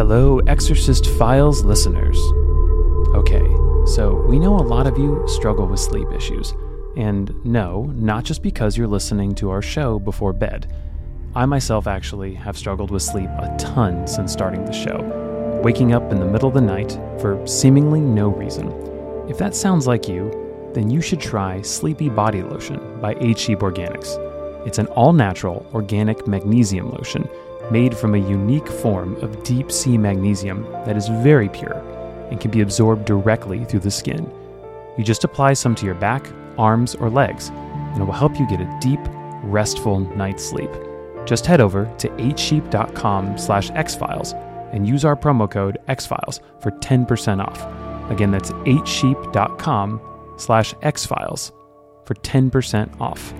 Hello, Exorcist Files listeners. Okay, so we know a lot of you struggle with sleep issues. And no, not just because you're listening to our show before bed. I myself actually have struggled with sleep a ton since starting the show, waking up in the middle of the night for seemingly no reason. If that sounds like you, then you should try Sleepy Body Lotion by 8Sheep Organics. It's an all natural organic magnesium lotion made from a unique form of deep sea magnesium that is very pure and can be absorbed directly through the skin. You just apply some to your back, arms, or legs, and it will help you get a deep, restful night's sleep. Just head over to 8sheep.com slash xfiles and use our promo code xfiles for 10% off. Again, that's 8sheep.com slash xfiles for 10% off.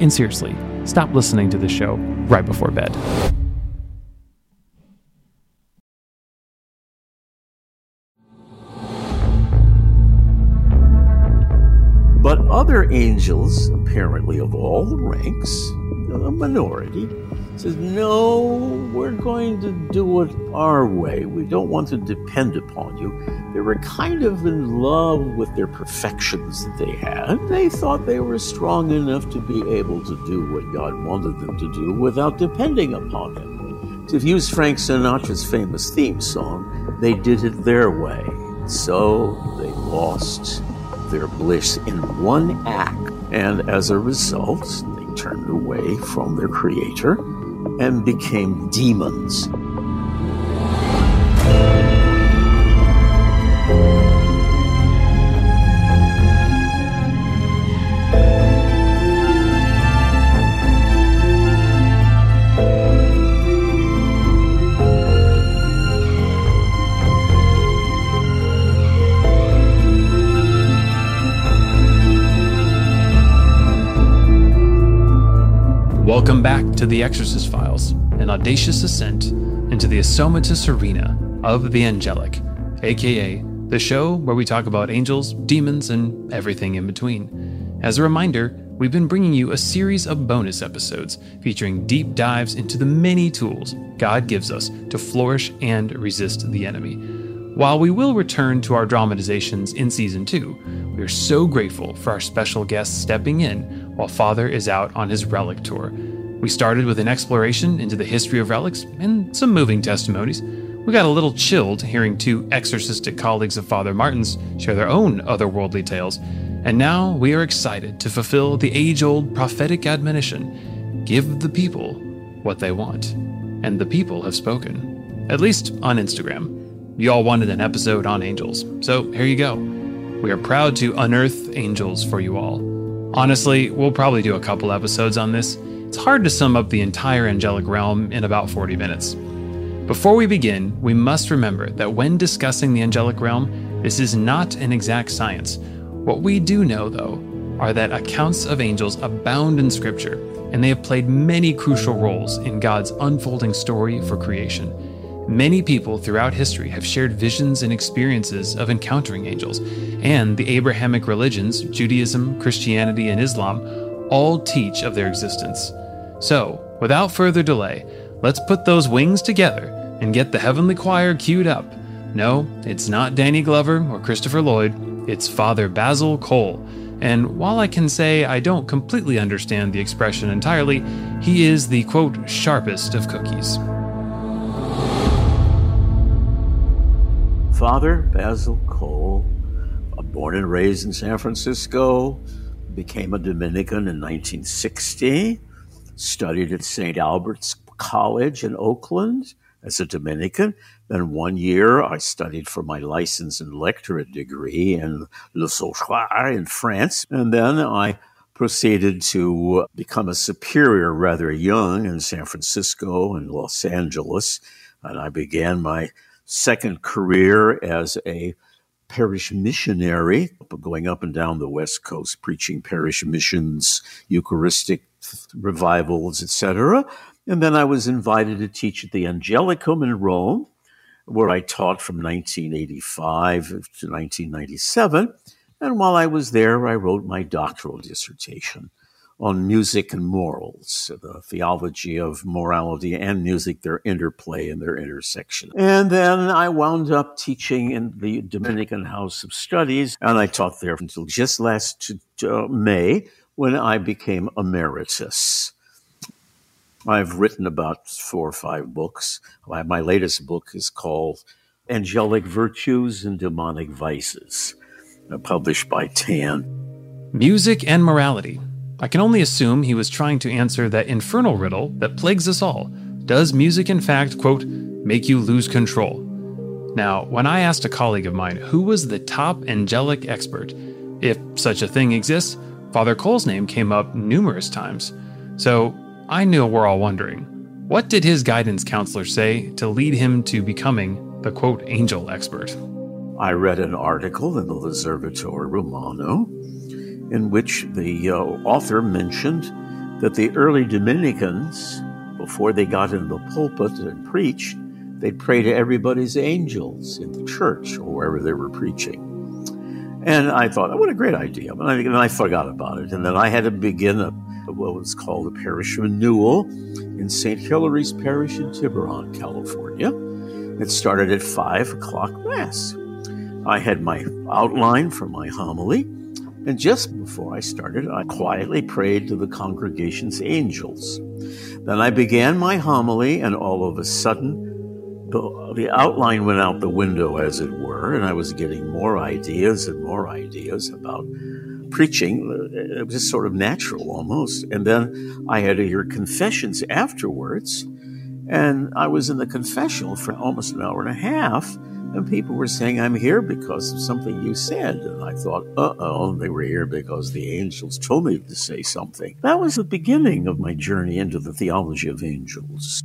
And seriously, stop listening to the show right before bed. But other angels, apparently of all the ranks, a minority, says, No, we're going to do it our way. We don't want to depend upon you. They were kind of in love with their perfections that they had. They thought they were strong enough to be able to do what God wanted them to do without depending upon Him. To use Frank Sinatra's famous theme song, they did it their way. So they lost their bliss in one act. And as a result, they turned away from their creator and became demons. To The Exorcist Files, an audacious ascent into the asomatous arena of the angelic, aka the show where we talk about angels, demons, and everything in between. As a reminder, we've been bringing you a series of bonus episodes featuring deep dives into the many tools God gives us to flourish and resist the enemy. While we will return to our dramatizations in season 2, we are so grateful for our special guests stepping in while Father is out on his relic tour. We started with an exploration into the history of relics and some moving testimonies. We got a little chilled hearing two exorcistic colleagues of Father Martins' share their own otherworldly tales. And now we are excited to fulfill the age old prophetic admonition give the people what they want. And the people have spoken, at least on Instagram. You all wanted an episode on angels, so here you go. We are proud to unearth angels for you all. Honestly, we'll probably do a couple episodes on this. It's hard to sum up the entire angelic realm in about 40 minutes. Before we begin, we must remember that when discussing the angelic realm, this is not an exact science. What we do know, though, are that accounts of angels abound in Scripture, and they have played many crucial roles in God's unfolding story for creation. Many people throughout history have shared visions and experiences of encountering angels, and the Abrahamic religions, Judaism, Christianity, and Islam, all teach of their existence. So, without further delay, let's put those wings together and get the heavenly choir queued up. No, it's not Danny Glover or Christopher Lloyd, it's Father Basil Cole. And while I can say I don't completely understand the expression entirely, he is the quote, sharpest of cookies. Father Basil Cole, born and raised in San Francisco, became a Dominican in 1960, studied at St. Albert's College in Oakland as a Dominican. Then one year I studied for my license and lectorate degree in Le Saulchoir in France. And then I proceeded to become a superior rather young in San Francisco and Los Angeles. And I began my second career as a parish missionary, going up and down the West Coast, preaching parish missions, Eucharistic revivals, etc. And then I was invited to teach at the Angelicum in Rome, where I taught from 1985 to 1997. And while I was there, I wrote my doctoral dissertation on music and morals, the theology of morality and music, their interplay and their intersection. And then I wound up teaching in the Dominican House of Studies, and I taught there until just last uh, May when I became emeritus. I've written about four or five books. My latest book is called Angelic Virtues and Demonic Vices, uh, published by TAN. Music and morality. I can only assume he was trying to answer that infernal riddle that plagues us all. Does music, in fact, quote, make you lose control? Now, when I asked a colleague of mine who was the top angelic expert, if such a thing exists, Father Cole's name came up numerous times. So I knew we're all wondering what did his guidance counselor say to lead him to becoming the quote angel expert? I read an article in the L'Osservatore Romano in which the uh, author mentioned that the early Dominicans, before they got in the pulpit and preached, they'd pray to everybody's angels in the church or wherever they were preaching. And I thought, oh, what a great idea. And I, forgot about it. And then I had to begin a, what was called a parish renewal in St. Hilary's Parish in Tiburon, California. It started at 5 o'clock Mass. I had my outline for my homily. And just before I started, I quietly prayed to the congregation's angels. Then I began my homily, and all of a sudden, the, the outline went out the window, as it were, and I was getting more ideas and more ideas about preaching. It was just sort of natural almost. And then I had to hear confessions afterwards. And I was in the confessional for almost an hour and a half. And people were saying, I'm here because of something you said. And I thought, uh oh, they were here because the angels told me to say something. That was the beginning of my journey into the theology of angels.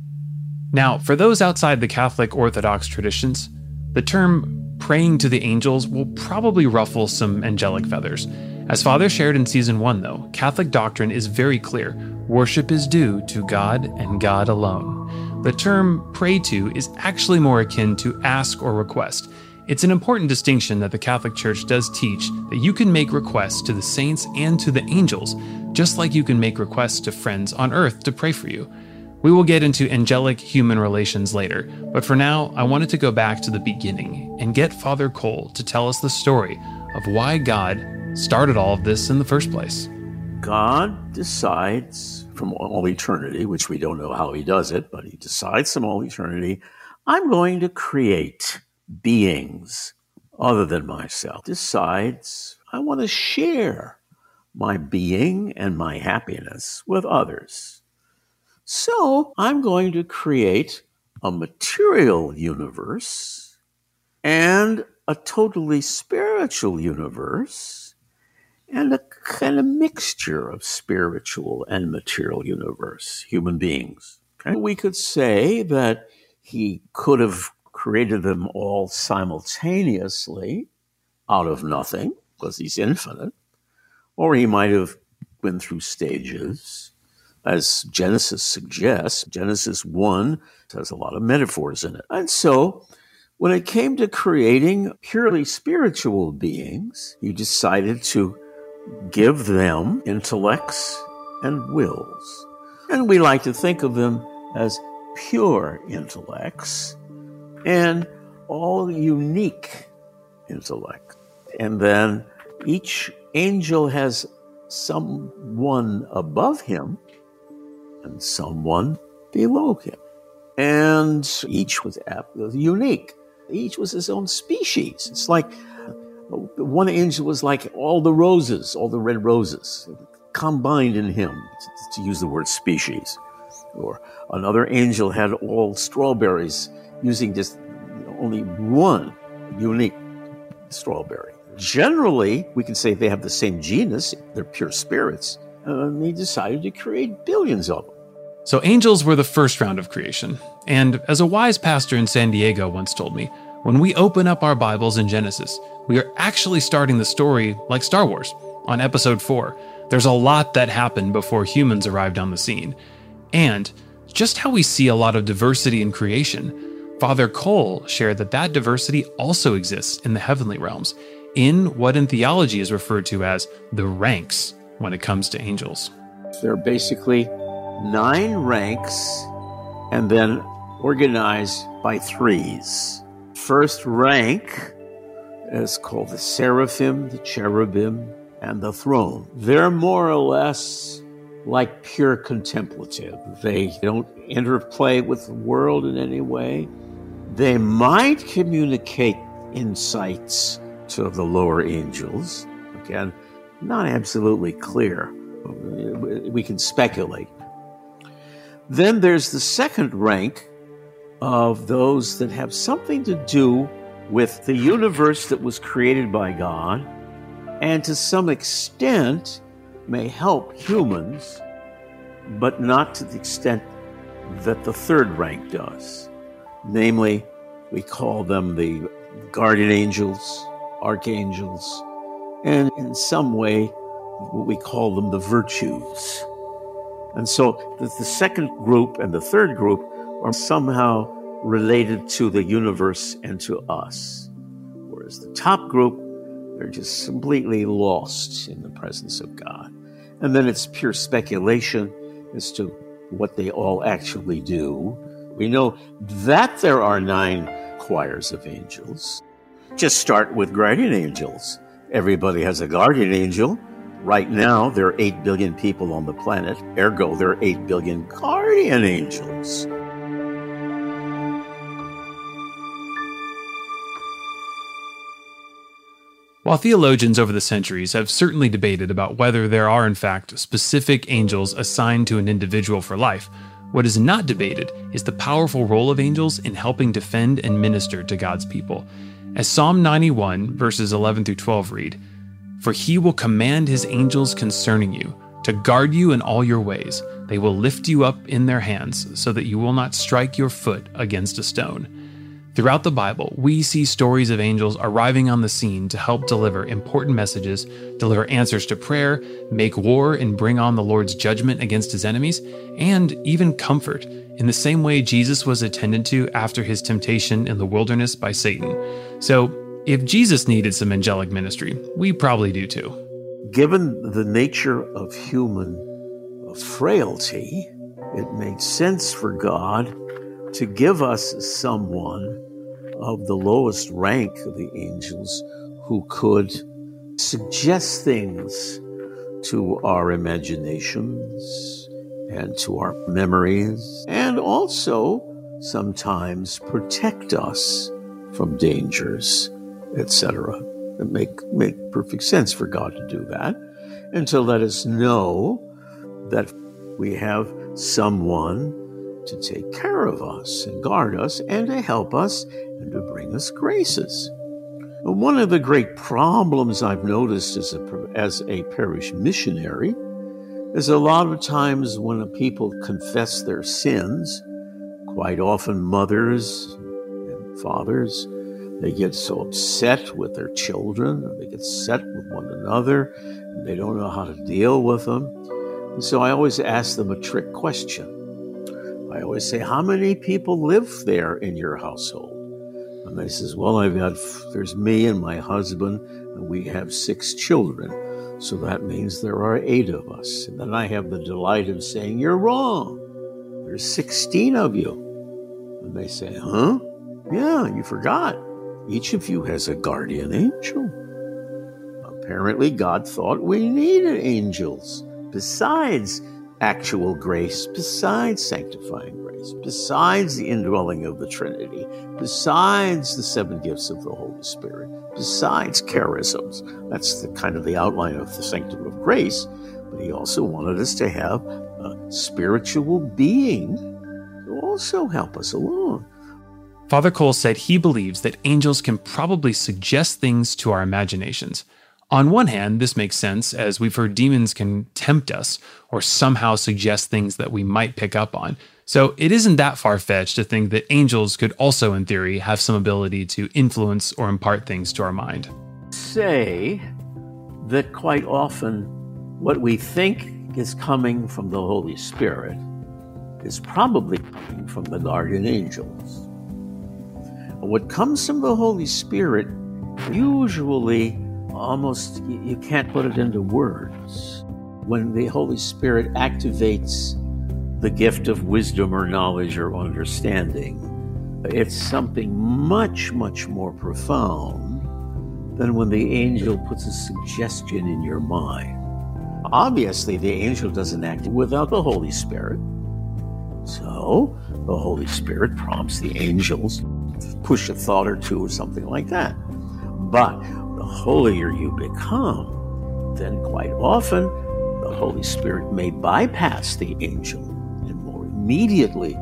Now, for those outside the Catholic Orthodox traditions, the term praying to the angels will probably ruffle some angelic feathers. As Father shared in season 1, though, Catholic doctrine is very clear worship is due to God and God alone. The term pray to is actually more akin to ask or request. It's an important distinction that the Catholic Church does teach that you can make requests to the saints and to the angels, just like you can make requests to friends on earth to pray for you. We will get into angelic human relations later, but for now, I wanted to go back to the beginning and get Father Cole to tell us the story of why God started all of this in the first place. God decides from all eternity, which we don't know how he does it, but he decides from all eternity, I'm going to create beings other than myself. Decides I want to share my being and my happiness with others. So I'm going to create a material universe and a totally spiritual universe and a kind of mixture of spiritual and material universe, human beings. We could say that he could have created them all simultaneously out of nothing because he's infinite, or he might have been through stages as Genesis suggests, Genesis 1 has a lot of metaphors in it. And so, when it came to creating purely spiritual beings, he decided to give them intellects and wills. And we like to think of them as pure intellects and all unique intellect. And then each angel has someone above him and someone below him. And each was unique. Each was his own species. It's like one angel was like all the roses, all the red roses, combined in him, to use the word species. Or another angel had all strawberries, using just only one unique strawberry. Generally, we can say they have the same genus, they're pure spirits, and he decided to create billions of them. So, angels were the first round of creation. And as a wise pastor in San Diego once told me, when we open up our Bibles in Genesis, we are actually starting the story like Star Wars on episode 4. There's a lot that happened before humans arrived on the scene. And just how we see a lot of diversity in creation, Father Cole shared that that diversity also exists in the heavenly realms, in what in theology is referred to as the ranks when it comes to angels. There are basically nine ranks and then organized by threes. First rank is called the seraphim, the cherubim, and the throne. They're more or less like pure contemplative. They don't interplay with the world in any way. They might communicate insights to the lower angels. Again, not absolutely clear. We can speculate. Then there's the second rank of those that have something to do with the universe that was created by God and to some extent may help humans, but not to the extent that the third rank does. Namely, we call them the guardian angels, archangels, and in some way, we call them the virtues. And so the, second group and the third group are somehow related to the universe and to us. Whereas the top group, they're just completely lost in the presence of God. And then it's pure speculation as to what they all actually do. We know that there are nine choirs of angels. Just start with guardian angels. Everybody has a guardian angel. Right now, there are 8 billion people on the planet. Ergo, there are 8 billion guardian angels. While theologians over the centuries have certainly debated about whether there are, in fact, specific angels assigned to an individual for life, what is not debated is the powerful role of angels in helping defend and minister to God's people. As Psalm 91, verses 11 through 12 read, For he will command his angels concerning you, to guard you in all your ways. They will lift you up in their hands, so that you will not strike your foot against a stone. Throughout the Bible, we see stories of angels arriving on the scene to help deliver important messages, deliver answers to prayer, make war and bring on the Lord's judgment against his enemies, and even comfort, in the same way Jesus was attended to after his temptation in the wilderness by Satan. So, if Jesus needed some angelic ministry, we probably do too. Given the nature of human frailty, it made sense for God to give us someone of the lowest rank of the angels who could suggest things to our imaginations and to our memories, and also sometimes protect us from dangers, etc. It make make perfect sense for God to do that, and to let us know that we have someone to take care of us and guard us and to help us and to bring us graces. One of the great problems I've noticed as a, as a parish missionary is a lot of times when people confess their sins, quite often mothers and fathers, they get so upset with their children, they get upset with one another, they don't know how to deal with them. And so I always ask them a trick question. I always say, How many people live there in your household? And they says, Well, I've got, there's me and my husband, and we have six children. So that means there are eight of us. And then I have the delight of saying, You're wrong. There's 16 of you. And they say, Huh? Yeah, you forgot. Each of you has a guardian angel. Apparently, God thought we needed angels besides actual grace, besides sanctifying grace, besides the indwelling of the Trinity, besides the seven gifts of the Holy Spirit, besides charisms. That's the kind of the outline of the sanctum of grace. But he also wanted us to have a spiritual being to also help us along. Father Cole said he believes that angels can probably suggest things to our imaginations. On one hand, this makes sense, as we've heard demons can tempt us or somehow suggest things that we might pick up on. So it isn't that far fetched to think that angels could also, in theory, have some ability to influence or impart things to our mind. Say that quite often what we think is coming from the Holy Spirit is probably coming from the guardian angels. What comes from the Holy Spirit usually almost you can't put it into words. when the Holy Spirit activates the gift of wisdom or knowledge or understanding, it's something much, much more profound than when the angel puts a suggestion in your mind. Obviously, the angel doesn't act without the Holy Spirit. So, the Holy Spirit prompts the angels to push a thought or two or something like that. But the holier you become, then quite often the Holy Spirit may bypass the angel and more immediately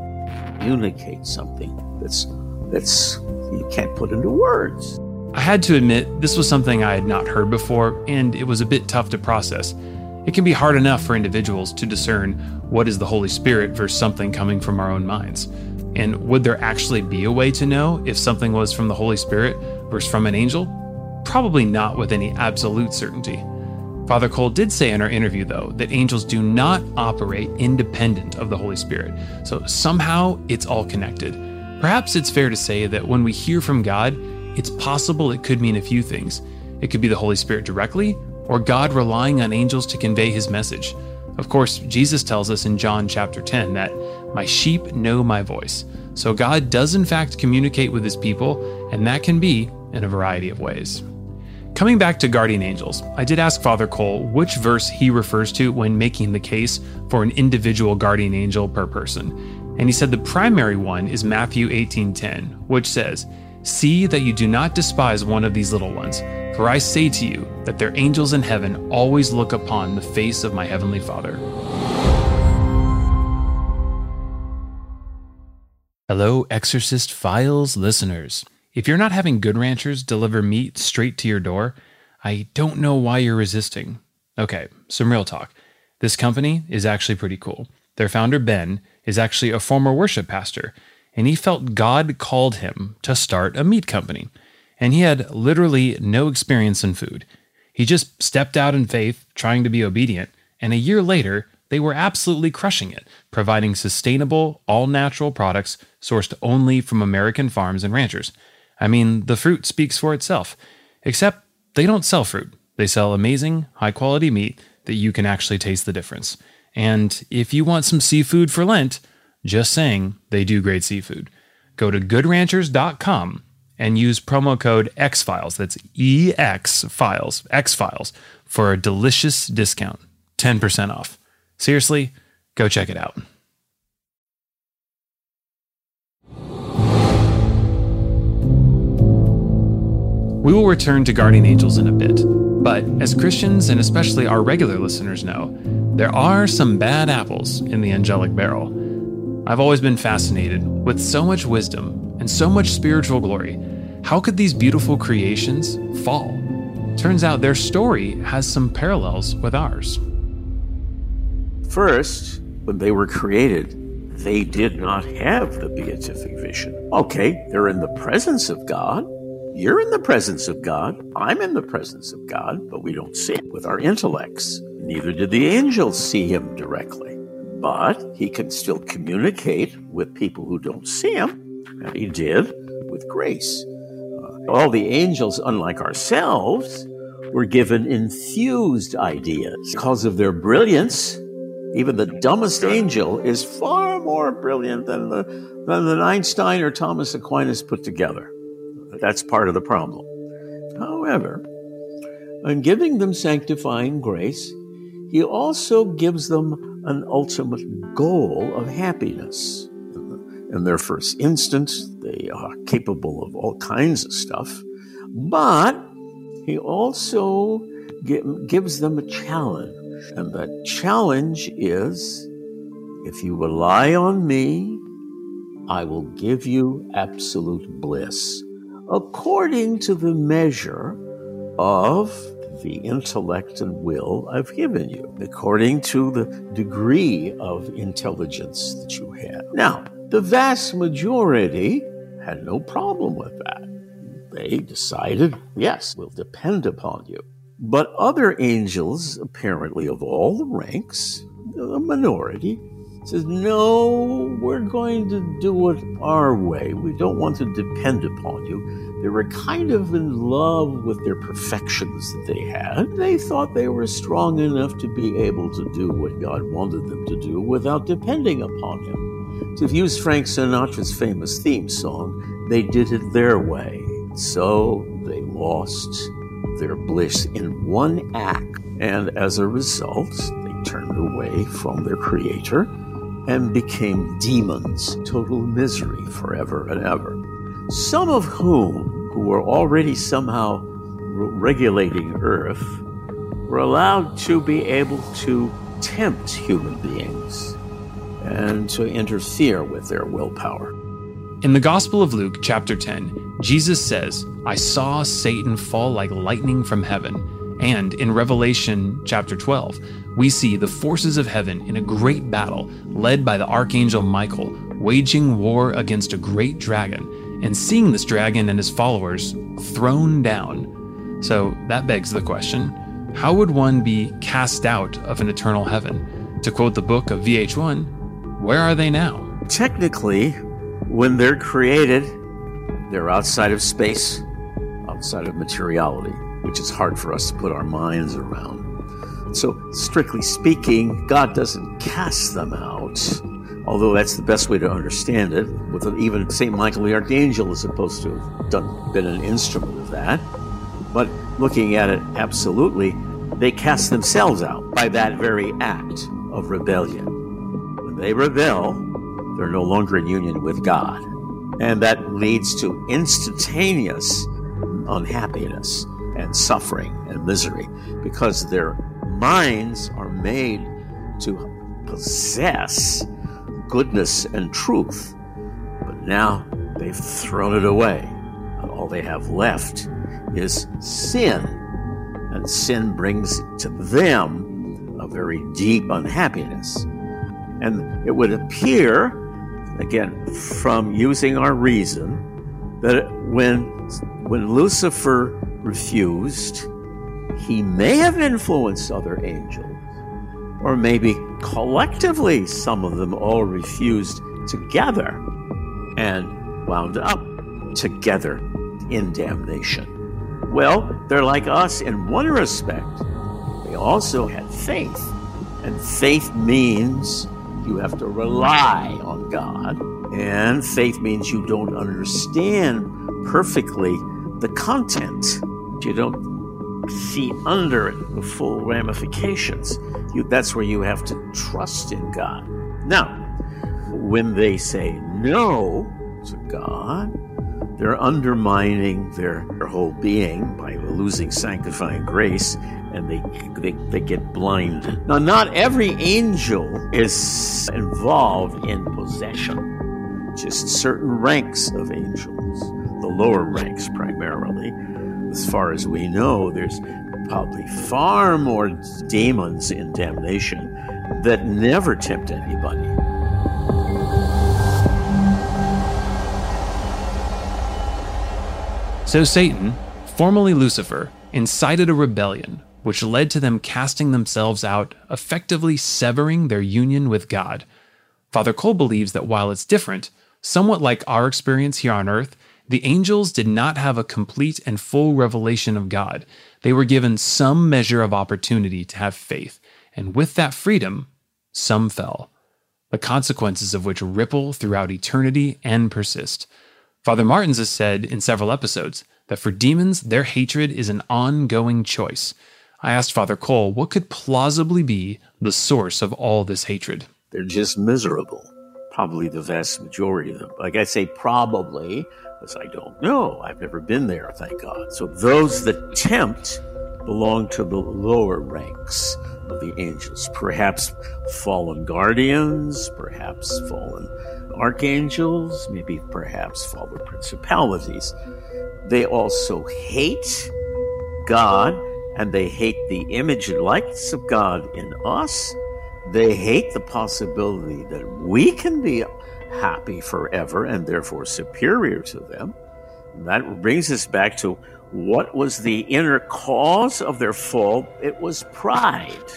communicate something that's that's you can't put into words. I had to admit this was something I had not heard before, and it was a bit tough to process. It can be hard enough for individuals to discern what is the Holy Spirit versus something coming from our own minds. And would there actually be a way to know if something was from the Holy Spirit versus from an angel? Probably not with any absolute certainty. Father Cole did say in our interview, though, that angels do not operate independent of the Holy Spirit, so somehow it's all connected. Perhaps it's fair to say that when we hear from God, it's possible it could mean a few things. It could be the Holy Spirit directly, or God relying on angels to convey his message. Of course, Jesus tells us in John chapter 10 that my sheep know my voice. So God does in fact communicate with his people, and that can be in a variety of ways. Coming back to guardian angels, I did ask Father Cole which verse he refers to when making the case for an individual guardian angel per person. And he said the primary one is Matthew 18:10, which says, "See that you do not despise one of these little ones, for I say to you that their angels in heaven always look upon the face of my heavenly Father." Hello, Exorcist Files listeners. If you're not having Good Ranchers deliver meat straight to your door, I don't know why you're resisting. Okay, some real talk. This company is actually pretty cool. Their founder, Ben, is actually a former worship pastor, and he felt God called him to start a meat company. And he had literally no experience in food. He just stepped out in faith, trying to be obedient, and a year later, they were absolutely crushing it, providing sustainable, all natural products sourced only from American farms and ranchers. I mean, the fruit speaks for itself. Except they don't sell fruit. They sell amazing, high quality meat that you can actually taste the difference. And if you want some seafood for Lent, just saying, they do great seafood. Go to goodranchers.com and use promo code XFiles, that's EX Files, X Files, for a delicious discount 10% off. Seriously, go check it out. We will return to guardian angels in a bit, but as Christians and especially our regular listeners know, there are some bad apples in the angelic barrel. I've always been fascinated with so much wisdom and so much spiritual glory. How could these beautiful creations fall? Turns out their story has some parallels with ours. First, when they were created, they did not have the beatific vision. Okay, they're in the presence of God. You're in the presence of God. I'm in the presence of God, but we don't see it with our intellects. Neither did the angels see him directly. But he can still communicate with people who don't see him, and he did with grace. Uh, all the angels, unlike ourselves, were given infused ideas. Because of their brilliance, even the dumbest angel is far more brilliant than the, than the Einstein or Thomas Aquinas put together. That's part of the problem. However, in giving them sanctifying grace, he also gives them an ultimate goal of happiness. In their first instance, they are capable of all kinds of stuff, but he also gives them a challenge. And that challenge is if you rely on me, I will give you absolute bliss according to the measure of the intellect and will I've given you, according to the degree of intelligence that you have. Now, the vast majority had no problem with that. They decided, yes, we'll depend upon you. But other angels, apparently of all the ranks, a minority, says, No, we're going to do it our way. We don't want to depend upon you. They were kind of in love with their perfections that they had. They thought they were strong enough to be able to do what God wanted them to do without depending upon Him. To use Frank Sinatra's famous theme song, they did it their way. So they lost their bliss in one act. And as a result, they turned away from their Creator and became demons, total misery forever and ever. Some of whom, who were already somehow regulating Earth, were allowed to be able to tempt human beings and to interfere with their willpower. In the Gospel of Luke, chapter 10, Jesus says, I saw Satan fall like lightning from heaven. And in Revelation chapter 12, we see the forces of heaven in a great battle led by the archangel Michael, waging war against a great dragon, and seeing this dragon and his followers thrown down. So that begs the question how would one be cast out of an eternal heaven? To quote the book of VH1, where are they now? Technically, when they're created, they're outside of space, outside of materiality, which is hard for us to put our minds around. So, strictly speaking, God doesn't cast them out, although that's the best way to understand it. With even St. Michael the Archangel is supposed to have done, been an instrument of that. But looking at it absolutely, they cast themselves out by that very act of rebellion. When they rebel, they're no longer in union with God. And that leads to instantaneous unhappiness and suffering and misery because their minds are made to possess goodness and truth. But now they've thrown it away. All they have left is sin. And sin brings to them a very deep unhappiness. And it would appear again, from using our reason, that when, when Lucifer refused, he may have influenced other angels, or maybe collectively some of them all refused together and wound up together in damnation. Well, they're like us in one respect. They also had faith. And faith means you have to rely on God. And faith means you don't understand perfectly the content. You don't see under it the full ramifications. You, that's where you have to trust in God. Now, when they say no to God, they're undermining their, their whole being by losing sanctifying grace and they, they, they get blind. Now, not every angel is involved in possession, just certain ranks of angels, the lower ranks primarily. As far as we know, there's probably far more demons in damnation that never tempt anybody. So Satan, formerly Lucifer, incited a rebellion which led to them casting themselves out, effectively severing their union with God. Father Cole believes that while it's different, somewhat like our experience here on earth, the angels did not have a complete and full revelation of God. They were given some measure of opportunity to have faith, and with that freedom, some fell, the consequences of which ripple throughout eternity and persist. Father Martins has said in several episodes that for demons, their hatred is an ongoing choice. I asked Father Cole what could plausibly be the source of all this hatred. They're just miserable. Probably the vast majority of them. Like I say, probably, because I don't know. I've never been there, thank God. So those that tempt belong to the lower ranks of the angels. Perhaps fallen guardians, perhaps fallen archangels, maybe perhaps fallen principalities. They also hate God and they hate the image and likeness of God in us. They hate the possibility that we can be happy forever and therefore superior to them. That brings us back to what was the inner cause of their fall? It was pride,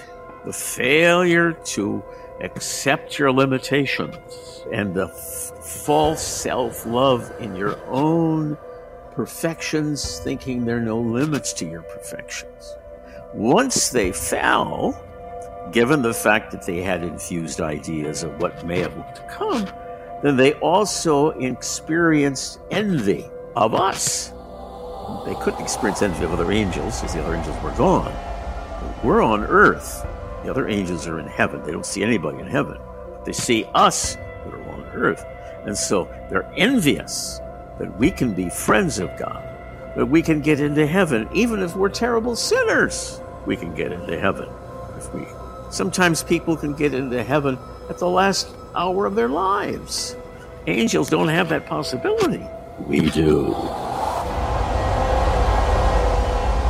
the failure to accept your limitations and the f- false self love in your own perfections, thinking there are no limits to your perfections. Once they fell, given the fact that they had infused ideas of what may have to come, then they also experienced envy of us. They couldn't experience envy of other angels because the other angels were gone. We're on earth. The other angels are in heaven. They don't see anybody in heaven. They see us that are on earth. And so they're envious that we can be friends of God, that we can get into heaven, even if we're terrible sinners. We can get into heaven if we. Sometimes people can get into heaven at the last hour of their lives. Angels don't have that possibility. We do.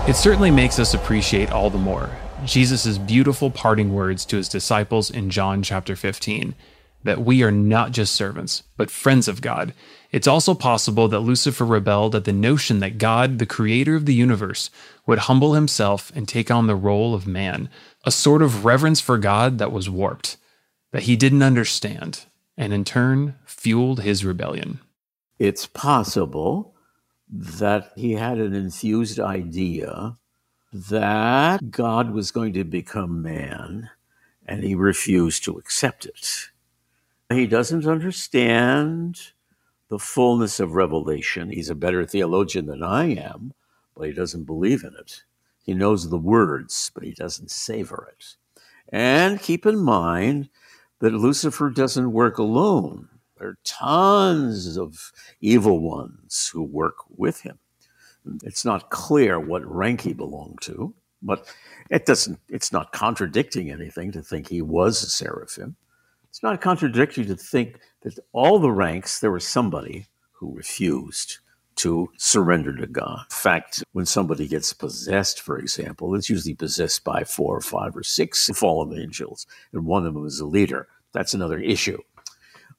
It certainly makes us appreciate all the more Jesus' beautiful parting words to his disciples in John chapter 15 that we are not just servants, but friends of God. It's also possible that Lucifer rebelled at the notion that God, the creator of the universe, would humble himself and take on the role of man, a sort of reverence for God that was warped, that he didn't understand, and in turn fueled his rebellion. It's possible that he had an infused idea that God was going to become man, and he refused to accept it. He doesn't understand the fullness of revelation. He's a better theologian than I am, but he doesn't believe in it. He knows the words, but he doesn't savor it. And keep in mind that Lucifer doesn't work alone. There are tons of evil ones who work with him. It's not clear what rank he belonged to, but it doesn't it's not contradicting anything to think he was a seraphim. It's not contradictory to think that all the ranks there was somebody who refused to surrender to God. In fact, when somebody gets possessed, for example, it's usually possessed by four or five or six fallen angels, and one of them is a leader. That's another issue.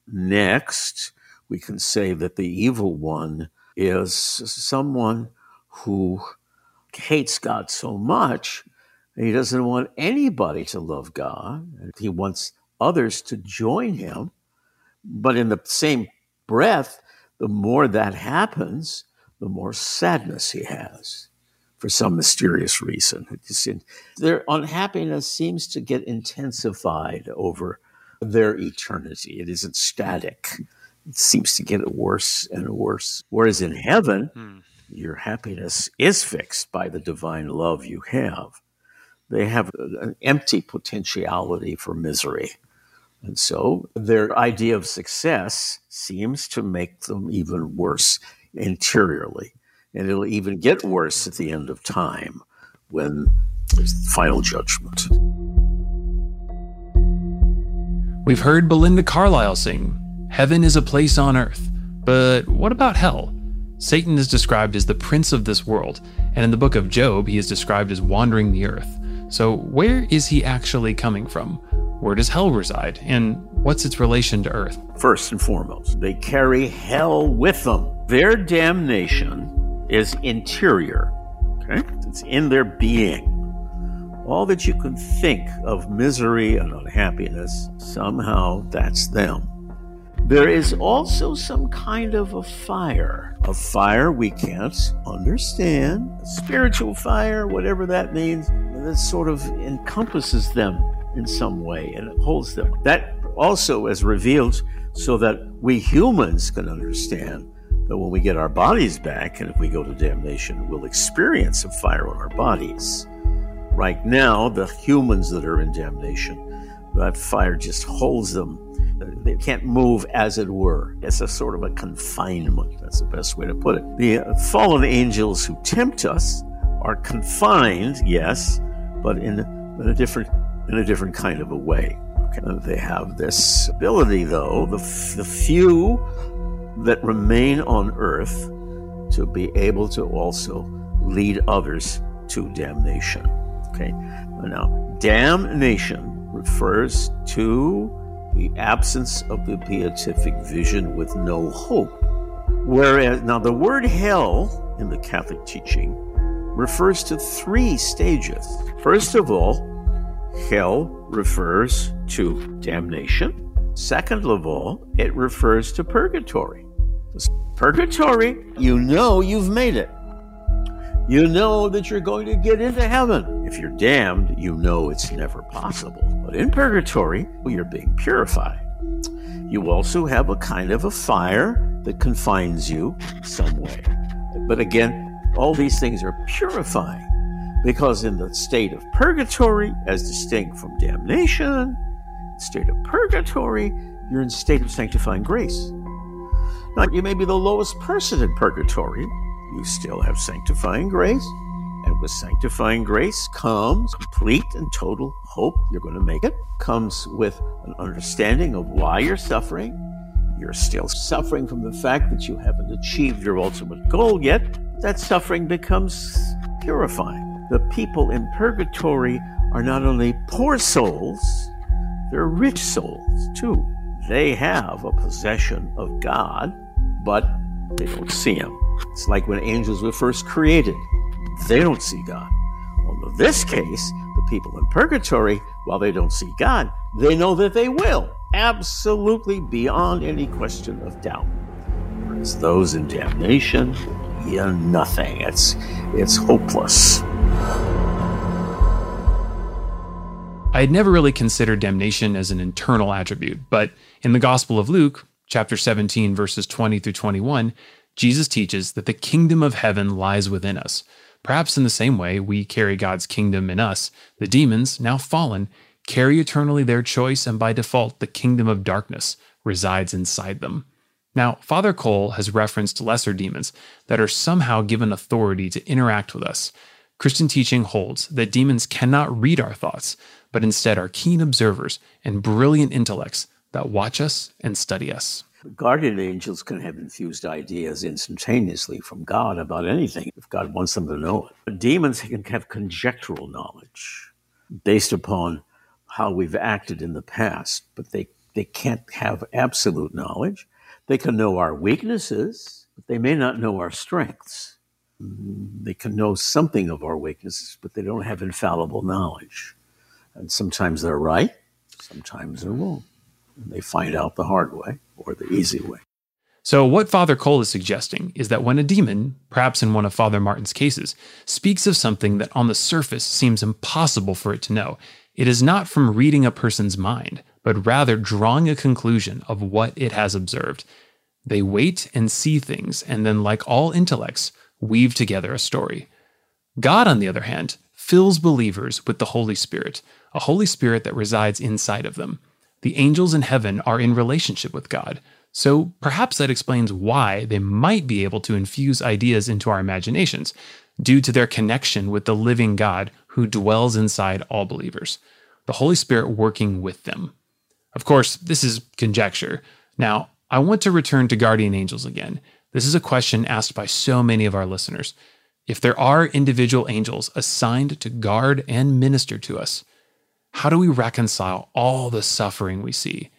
Next, we can say that the evil one is someone who hates God so much he doesn't want anybody to love God. He wants others to join him. But in the same breath, the more that happens, the more sadness he has for some mysterious reason. Their unhappiness seems to get intensified over their eternity. It isn't static. It seems to get worse and worse. Whereas in heaven, hmm. your happiness is fixed by the divine love you have. They have an empty potentiality for misery. And so their idea of success seems to make them even worse interiorly. And it'll even get worse at the end of time when there's the final judgment. We've heard Belinda Carlisle sing, Heaven is a place on earth. But what about hell? Satan is described as the prince of this world, and in the book of Job, he is described as wandering the earth. So, where is he actually coming from? Where does hell reside? And what's its relation to earth? First and foremost, they carry hell with them. Their damnation is interior, okay? It's in their being all that you can think of misery and unhappiness, somehow that's them. There is also some kind of a fire, a fire we can't understand, spiritual fire, whatever that means, that sort of encompasses them in some way and it holds them. That also is revealed so that we humans can understand that when we get our bodies back and if we go to damnation, we'll experience a fire on our bodies right now, the humans that are in damnation, that fire just holds them. They can't move, as it were. It's a sort of a confinement. That's the best way to put it. The fallen angels who tempt us are confined, yes, but in, in a different in a different kind of a way. Okay. Uh, they have this ability, though, the, the few that remain on earth, to be able to also lead others to damnation. Okay. Now, damnation refers to the absence of the beatific vision with no hope. Whereas, now the word hell in the Catholic teaching refers to three stages. First of all, hell refers to damnation. Second of all, it refers to purgatory. Purgatory, you know you've made it. You know that you're going to get into heaven. If you're damned, you know it's never possible. But in purgatory, you're being purified. You also have a kind of a fire that confines you some way. But again, all these things are purifying because in the state of purgatory, as distinct from damnation, state of purgatory, you're in state of sanctifying grace. Now, you may be the lowest person in purgatory, you still have sanctifying grace. And with sanctifying grace comes complete and total hope you're going to make it, comes with an understanding of why you're suffering. You're still suffering from the fact that you haven't achieved your ultimate goal yet. That suffering becomes purifying. The people in purgatory are not only poor souls, they're rich souls too. They have a possession of God, but they don't see Him. It's like when angels were first created, they don't see God. Well, in this case, the people in purgatory, while they don't see God, they know that they will, absolutely beyond any question of doubt. Whereas those in damnation, yeah, nothing. It's it's hopeless. I had never really considered damnation as an internal attribute, but in the Gospel of Luke, chapter 17, verses 20 through 21, Jesus teaches that the kingdom of heaven lies within us. Perhaps in the same way we carry God's kingdom in us, the demons, now fallen, carry eternally their choice, and by default, the kingdom of darkness resides inside them. Now, Father Cole has referenced lesser demons that are somehow given authority to interact with us. Christian teaching holds that demons cannot read our thoughts, but instead are keen observers and brilliant intellects that watch us and study us. Guardian angels can have infused ideas instantaneously from God about anything if God wants them to know it. But demons can have conjectural knowledge based upon how we've acted in the past, but they, they can't have absolute knowledge. They can know our weaknesses, but they may not know our strengths. Mm-hmm. They can know something of our weaknesses, but they don't have infallible knowledge. And sometimes they're right, sometimes they're wrong. And they find out the hard way or the easy way. So, what Father Cole is suggesting is that when a demon, perhaps in one of Father Martins' cases, speaks of something that on the surface seems impossible for it to know, it is not from reading a person's mind, but rather drawing a conclusion of what it has observed. They wait and see things, and then, like all intellects, weave together a story. God, on the other hand, fills believers with the Holy Spirit, a Holy Spirit that resides inside of them. The angels in heaven are in relationship with God, so perhaps that explains why they might be able to infuse ideas into our imaginations, due to their connection with the living God who dwells inside all believers, the Holy Spirit working with them. Of course, this is conjecture. Now, I want to return to guardian angels again. This is a question asked by so many of our listeners. If there are individual angels assigned to guard and minister to us, how do we reconcile all the suffering we see?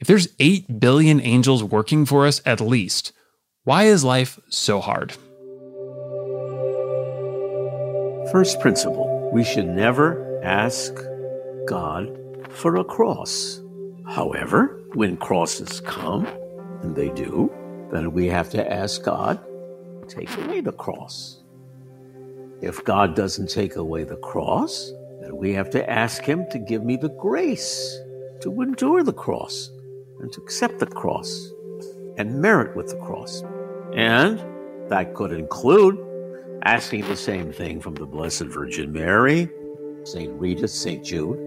If there's 8 billion angels working for us at least, why is life so hard? First principle we should never ask God for a cross. However, when crosses come, and they do, then we have to ask God, to take away the cross. If God doesn't take away the cross, then we have to ask Him to give me the grace to endure the cross and to accept the cross and merit with the cross. And that could include asking the same thing from the Blessed Virgin Mary, St. Rita, St. Jude,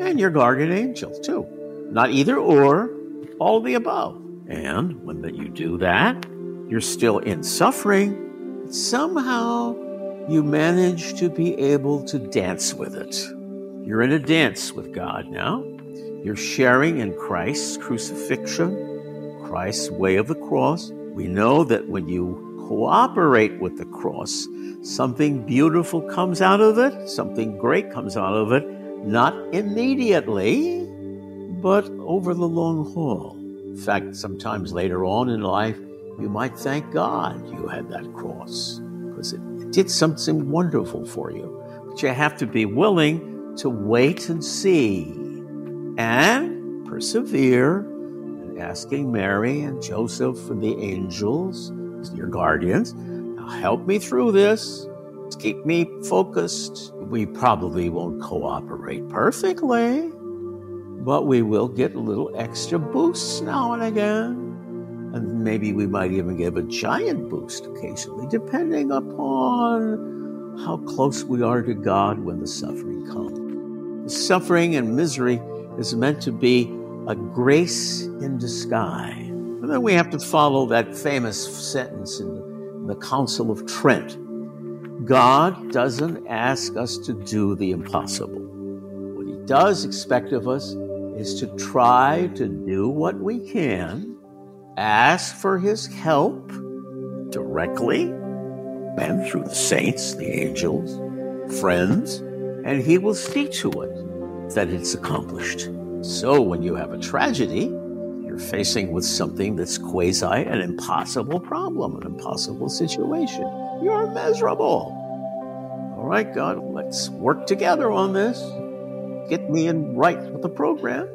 and your guardian angel, too. Not either or, all the above. And when you do that, you're still in suffering. Somehow you manage to be able to dance with it. You're in a dance with God now. You're sharing in Christ's crucifixion, Christ's way of the cross. We know that when you cooperate with the cross, something beautiful comes out of it, something great comes out of it, not immediately, but over the long haul. In fact, sometimes later on in life, you might thank God you had that cross because it did something wonderful for you. But you have to be willing to wait and see and persevere And asking Mary and Joseph and the angels, your guardians, help me through this. Keep me focused. We probably won't cooperate perfectly, but we will get a little extra boosts now and again. And maybe we might even give a giant boost occasionally, depending upon how close we are to God when the suffering comes. Suffering and misery is meant to be a grace in disguise. And then we have to follow that famous sentence in the, in the Council of Trent God doesn't ask us to do the impossible. What He does expect of us is to try to do what we can ask for his help directly and through the saints, the angels, friends, and he will see to it that it's accomplished. So when you have a tragedy, you're facing with something that's quasi an impossible problem, an impossible situation. You're miserable. All right, God, let's work together on this. Get me in right with the program.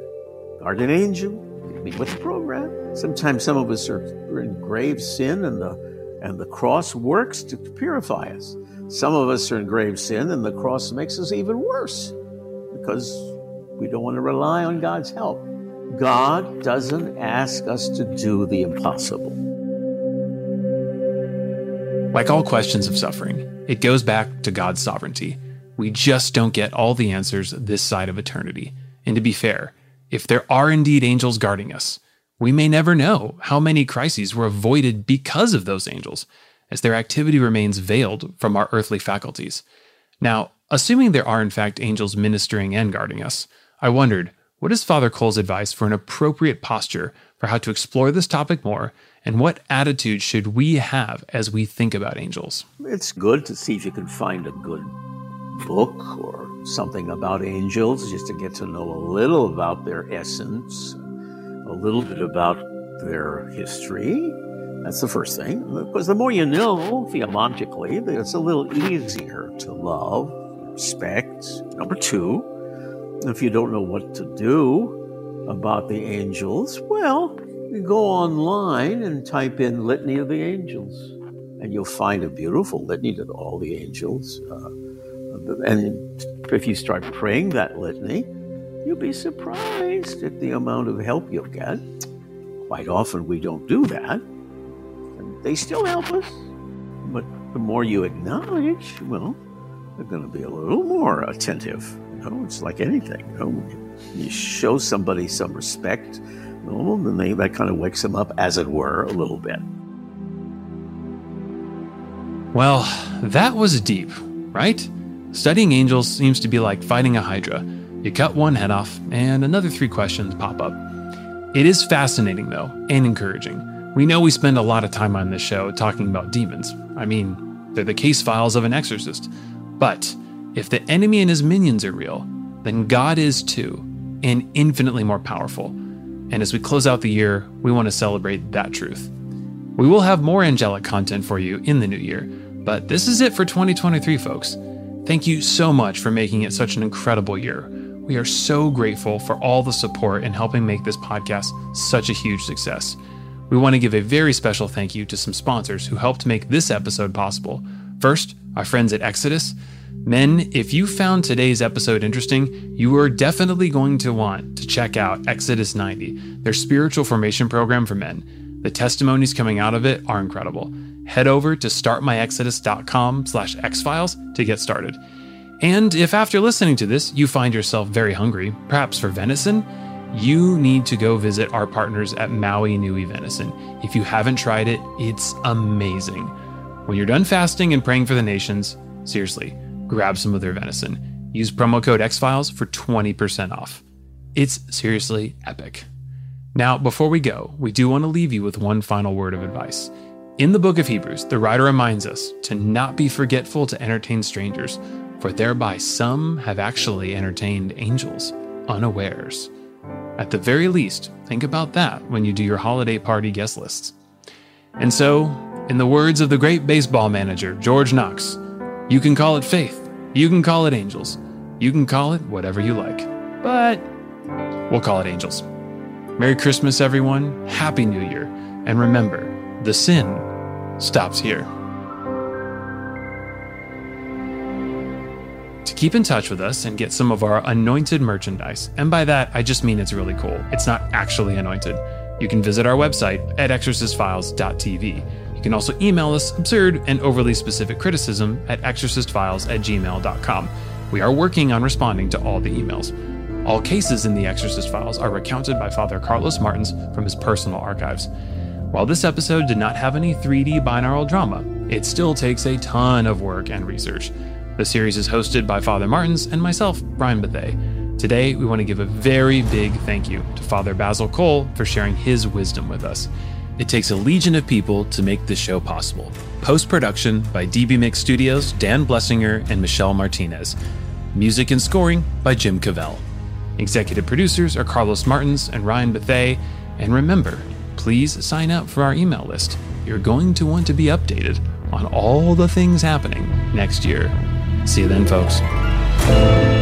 Guardian angel, get me with the program. Sometimes some of us are in grave sin and the and the cross works to purify us. Some of us are in grave sin and the cross makes us even worse because we don't want to rely on God's help. God doesn't ask us to do the impossible. Like all questions of suffering, it goes back to God's sovereignty. We just don't get all the answers this side of eternity. And to be fair, if there are indeed angels guarding us, we may never know how many crises were avoided because of those angels, as their activity remains veiled from our earthly faculties. Now, assuming there are in fact angels ministering and guarding us, I wondered what is Father Cole's advice for an appropriate posture for how to explore this topic more, and what attitude should we have as we think about angels? It's good to see if you can find a good book or something about angels just to get to know a little about their essence a little bit about their history. That's the first thing. Because the more you know theologically, it's a little easier to love, respect. Number two, if you don't know what to do about the angels, well, you go online and type in Litany of the Angels, and you'll find a beautiful litany to all the angels. Uh, and if you start praying that litany, You'll be surprised at the amount of help you'll get. Quite often we don't do that. And they still help us. But the more you acknowledge, well, they're going to be a little more attentive. You know, it's like anything. You know, you show somebody some respect, well, then they, that kind of wakes them up, as it were, a little bit. Well, that was deep, right? Studying angels seems to be like fighting a hydra. You cut one head off, and another three questions pop up. It is fascinating, though, and encouraging. We know we spend a lot of time on this show talking about demons. I mean, they're the case files of an exorcist. But if the enemy and his minions are real, then God is too, and infinitely more powerful. And as we close out the year, we want to celebrate that truth. We will have more angelic content for you in the new year, but this is it for 2023, folks. Thank you so much for making it such an incredible year. We are so grateful for all the support in helping make this podcast such a huge success. We want to give a very special thank you to some sponsors who helped make this episode possible. First, our friends at Exodus. Men, if you found today's episode interesting, you are definitely going to want to check out Exodus 90, their spiritual formation program for men. The testimonies coming out of it are incredible. Head over to startmyexodus.com slash exfiles to get started. And if after listening to this you find yourself very hungry, perhaps for venison, you need to go visit our partners at Maui Nui Venison. If you haven't tried it, it's amazing. When you're done fasting and praying for the nations, seriously, grab some of their venison. Use promo code EXFILES for 20% off. It's seriously epic. Now, before we go, we do want to leave you with one final word of advice. In the book of Hebrews, the writer reminds us to not be forgetful to entertain strangers for thereby some have actually entertained angels unawares. At the very least, think about that when you do your holiday party guest lists. And so, in the words of the great baseball manager, George Knox, you can call it faith, you can call it angels, you can call it whatever you like. But we'll call it angels. Merry Christmas, everyone. Happy New Year. And remember, the sin stops here. To keep in touch with us and get some of our anointed merchandise, and by that I just mean it's really cool, it's not actually anointed, you can visit our website at exorcistfiles.tv. You can also email us absurd and overly specific criticism at exorcistfiles at gmail.com. We are working on responding to all the emails. All cases in the Exorcist Files are recounted by Father Carlos Martins from his personal archives. While this episode did not have any 3D binaural drama, it still takes a ton of work and research. The series is hosted by Father Martins and myself, Brian Bethea. Today, we want to give a very big thank you to Father Basil Cole for sharing his wisdom with us. It takes a legion of people to make this show possible. Post production by DB Mix Studios, Dan Blessinger and Michelle Martinez. Music and scoring by Jim Cavell. Executive producers are Carlos Martins and Ryan Bethea. And remember, please sign up for our email list. You're going to want to be updated on all the things happening next year. See you then, folks.